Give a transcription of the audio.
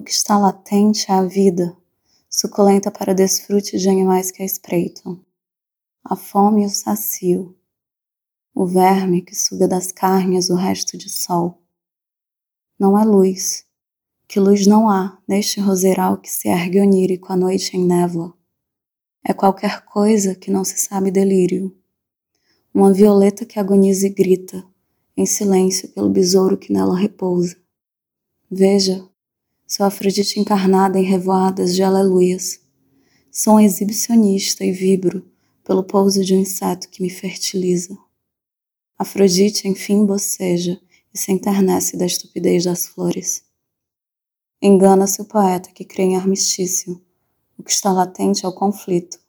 O que está latente é a vida, suculenta para desfrute de animais que a espreitam. A fome e o sacio. O verme que suga das carnes o resto de sol. Não é luz, que luz não há neste roseiral que se ergue onírico à noite em névoa. É qualquer coisa que não se sabe delírio. Uma violeta que agoniza e grita, em silêncio pelo besouro que nela repousa. Veja, sou Afrodite encarnada em revoadas de aleluias. Sou um exibicionista e vibro pelo pouso de um inseto que me fertiliza. Afrodite enfim boceja e se enternece da estupidez das flores. Engana-se o poeta que crê em armistício. O que está latente é o conflito.